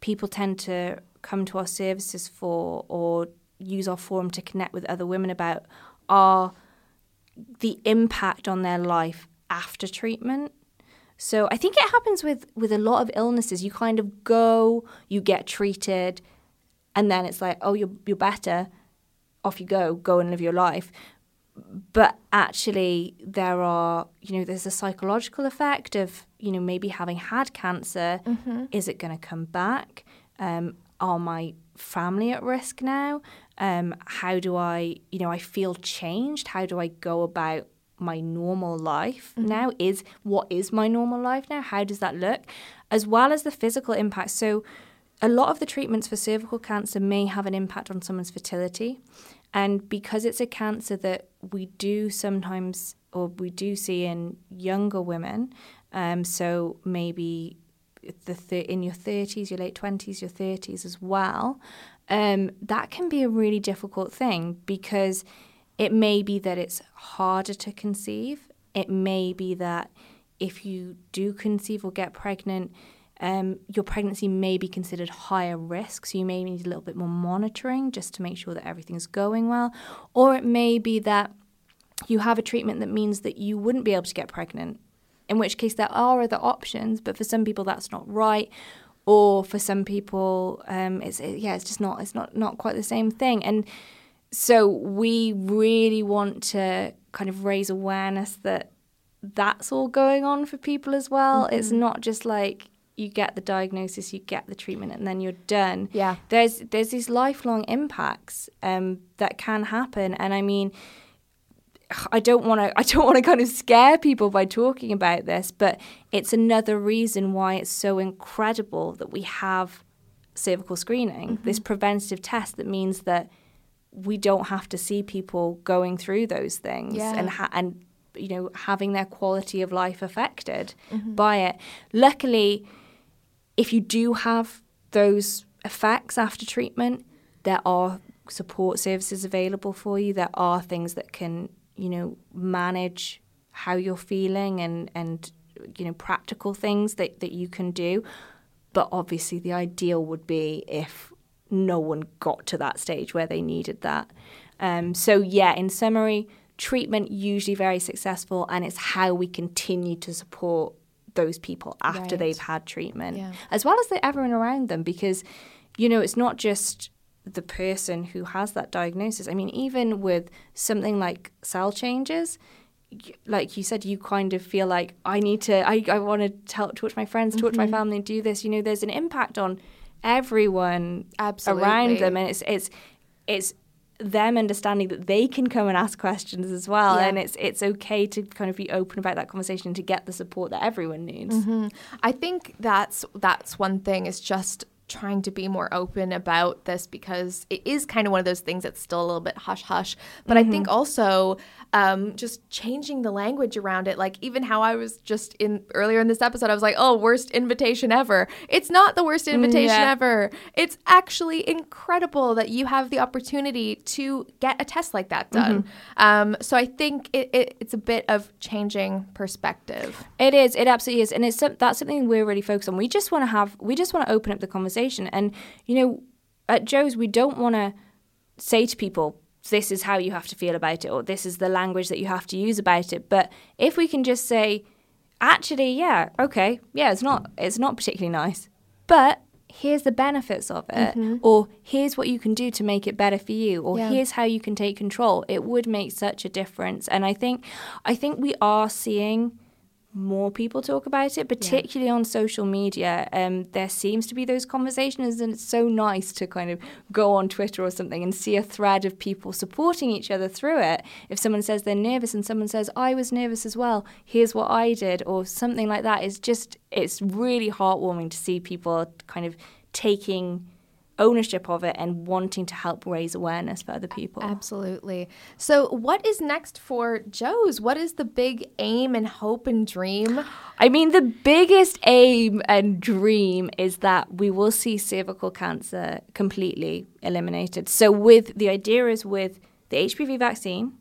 people tend to come to our services for or use our forum to connect with other women about are the impact on their life after treatment. So I think it happens with with a lot of illnesses. You kind of go, you get treated, and then it's like, oh, you're you're better. Off you go, go and live your life. But actually, there are, you know, there's a psychological effect of, you know, maybe having had cancer. Is it going to come back? Um, are my family at risk now? Um, how do I, you know, I feel changed. How do I go about my normal life now? Is what is my normal life now? How does that look? As well as the physical impact. So, a lot of the treatments for cervical cancer may have an impact on someone's fertility. And because it's a cancer that we do sometimes, or we do see in younger women, um, so maybe the th- in your 30s, your late 20s, your 30s as well, um, that can be a really difficult thing because it may be that it's harder to conceive. It may be that if you do conceive or get pregnant, um, your pregnancy may be considered higher risk, so you may need a little bit more monitoring just to make sure that everything's going well. Or it may be that you have a treatment that means that you wouldn't be able to get pregnant, in which case there are other options, but for some people that's not right. or for some people, um, it's it, yeah, it's just not it's not not quite the same thing. And so we really want to kind of raise awareness that that's all going on for people as well. Mm-hmm. It's not just like you get the diagnosis, you get the treatment, and then you're done. Yeah, there's there's these lifelong impacts um, that can happen, and I mean. I don't want to I don't want to kind of scare people by talking about this, but it's another reason why it's so incredible that we have cervical screening, mm-hmm. this preventative test that means that we don't have to see people going through those things yeah. and ha- and you know having their quality of life affected mm-hmm. by it. Luckily, if you do have those effects after treatment, there are support services available for you. There are things that can you know manage how you're feeling and and you know practical things that that you can do. But obviously, the ideal would be if no one got to that stage where they needed that. Um, so, yeah, in summary, treatment usually very successful, and it's how we continue to support those people after right. they've had treatment, yeah. as well as the, everyone around them, because, you know, it's not just the person who has that diagnosis. I mean, even with something like cell changes, like you said, you kind of feel like I need to, I, I want to tell, talk to my friends, talk mm-hmm. to my family, do this. You know, there's an impact on everyone Absolutely. around them, and it's it's it's them understanding that they can come and ask questions as well, yeah. and it's it's okay to kind of be open about that conversation to get the support that everyone needs. Mm-hmm. I think that's that's one thing is just trying to be more open about this because it is kind of one of those things that's still a little bit hush hush. But mm-hmm. I think mm-hmm. also um, just changing the language around it, like even how I was just in earlier in this episode, I was like, oh, worst invitation ever. It's not the worst mm, invitation yeah. ever. It's actually incredible that you have the opportunity to get a test like that done. Mm-hmm. Um, so I think it, it, it's a bit of changing perspective. It is. It absolutely is, and it's that's something we're really focused on. We just want to have. We just want to open up the conversation, and you know, at Jo's, we don't want to say to people this is how you have to feel about it or this is the language that you have to use about it but if we can just say actually yeah okay yeah it's not it's not particularly nice but here's the benefits of it mm-hmm. or here's what you can do to make it better for you or yeah. here's how you can take control it would make such a difference and i think i think we are seeing more people talk about it, particularly yeah. on social media. Um, there seems to be those conversations, and it's so nice to kind of go on Twitter or something and see a thread of people supporting each other through it. If someone says they're nervous and someone says, I was nervous as well, here's what I did, or something like that, it's just, it's really heartwarming to see people kind of taking ownership of it and wanting to help raise awareness for other people. Absolutely. So, what is next for Jo's? What is the big aim and hope and dream? I mean, the biggest aim and dream is that we will see cervical cancer completely eliminated. So, with the idea is with the HPV vaccine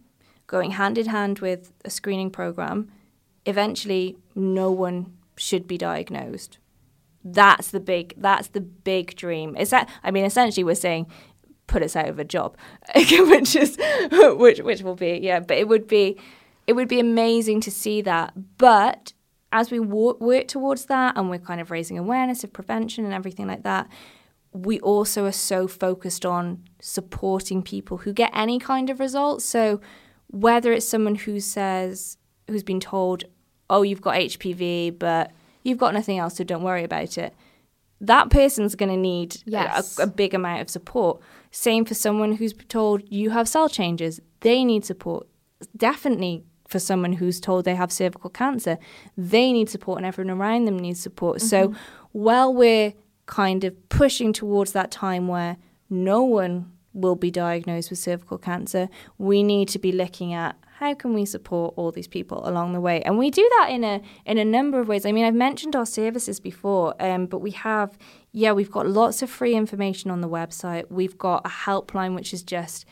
going hand in hand with a screening program, eventually no one should be diagnosed that's the big that's the big dream. Is that I mean essentially we're saying put us out of a job, which is which which will be yeah, but it would be it would be amazing to see that. But as we work towards that and we're kind of raising awareness of prevention and everything like that, we also are so focused on supporting people who get any kind of results. So whether it's someone who says who's been told, "Oh, you've got HPV, but you've got nothing else, so don't worry about it. That person's going to need yes. a, a big amount of support. Same for someone who's told you have cell changes, they need support. Definitely for someone who's told they have cervical cancer, they need support and everyone around them needs support. Mm-hmm. So while we're kind of pushing towards that time where no one will be diagnosed with cervical cancer, we need to be looking at how can we support all these people along the way? And we do that in a in a number of ways. I mean, I've mentioned our services before, um, but we have, yeah, we've got lots of free information on the website. We've got a helpline which is just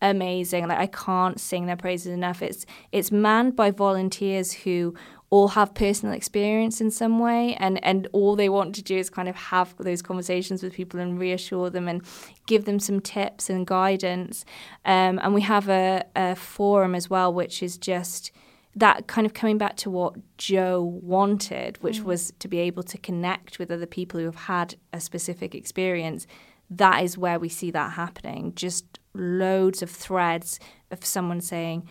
amazing. Like I can't sing their praises enough. It's it's manned by volunteers who all have personal experience in some way and and all they want to do is kind of have those conversations with people and reassure them and give them some tips and guidance um, and we have a, a forum as well which is just that kind of coming back to what Jo wanted, which mm. was to be able to connect with other people who have had a specific experience, that is where we see that happening. Just loads of threads of someone saying,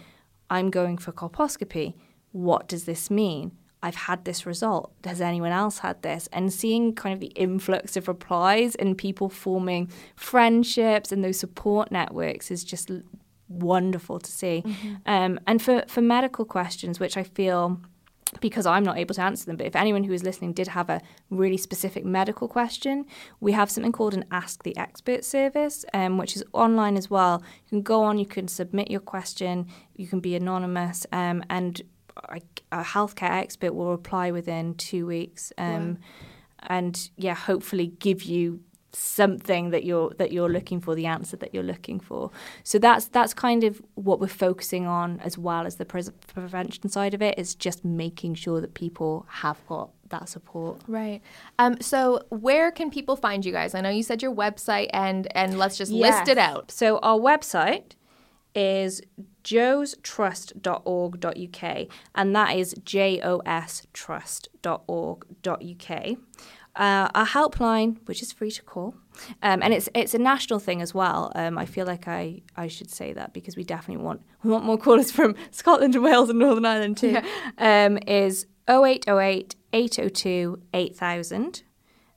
I'm going for colposcopy. What does this mean? I've had this result. Has anyone else had this? And seeing kind of the influx of replies and people forming friendships and those support networks is just wonderful to see. Mm-hmm. Um, and for, for medical questions, which I feel because I'm not able to answer them, but if anyone who is listening did have a really specific medical question, we have something called an Ask the Expert service, um, which is online as well. You can go on, you can submit your question, you can be anonymous, um, and a healthcare expert will reply within two weeks. Um, wow. And yeah, hopefully give you something that you're that you're looking for, the answer that you're looking for. So that's that's kind of what we're focusing on, as well as the pre- prevention side of it. Is just making sure that people have got that support. Right. Um, so where can people find you guys? I know you said your website, and and let's just yes. list it out. So our website is jostrust.org.uk, and that is J O S trust.org.uk. Uh, our helpline, which is free to call, um, and it's it's a national thing as well. Um, I feel like I, I should say that because we definitely want we want more callers from Scotland and Wales and Northern Ireland too. Yeah. Um, is 0808 802 8000.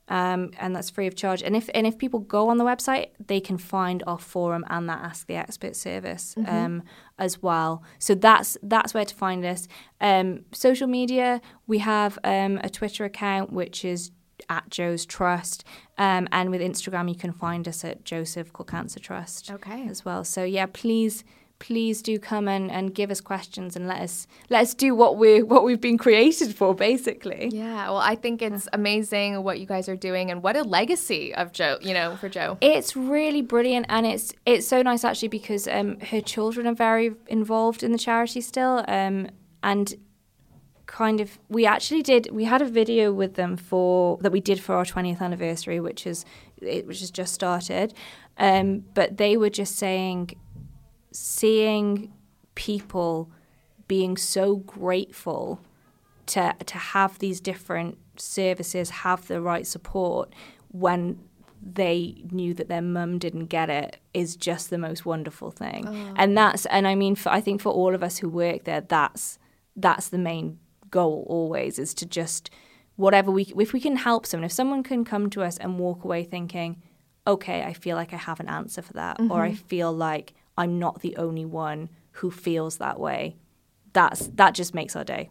Um, and that's free of charge. And if and if people go on the website, they can find our forum and that Ask the Expert service mm-hmm. um, as well. So that's that's where to find us. Um, social media, we have um, a Twitter account which is at Jo's Trust. Um, and with Instagram, you can find us at Joseph Cancer Trust. Okay. As well. So yeah, please please do come and, and give us questions and let us let us do what we what we've been created for basically. Yeah well i think it's amazing what you guys are doing and what a legacy of jo you know for jo it's really brilliant and it's it's so nice actually because um, her children are very involved in the charity still um, and kind of we actually did we had a video with them for that we did for our 20th anniversary which is it which has just started. Um, but they were just saying seeing people being so grateful to to have these different services have the right support when they knew that their mum didn't get it is just the most wonderful thing oh. and that's and i mean for, i think for all of us who work there that's that's the main goal always is to just whatever we if we can help someone if someone can come to us and walk away thinking okay i feel like i have an answer for that mm-hmm. or i mm-hmm. feel like i'm not the only one who feels that way that's that just makes our day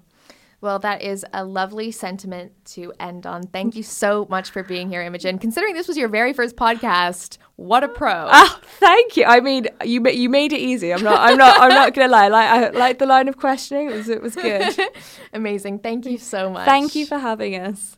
well, that is a lovely sentiment to end on. Thank you so much for being here, Imogen. Considering this was your very first podcast, what a pro! Ah, thank you. I mean, you you made it easy. I'm not. I'm not. I'm not gonna lie. Like I like the line of questioning. It was it was good. Amazing. Thank you so much. Thank you for having us.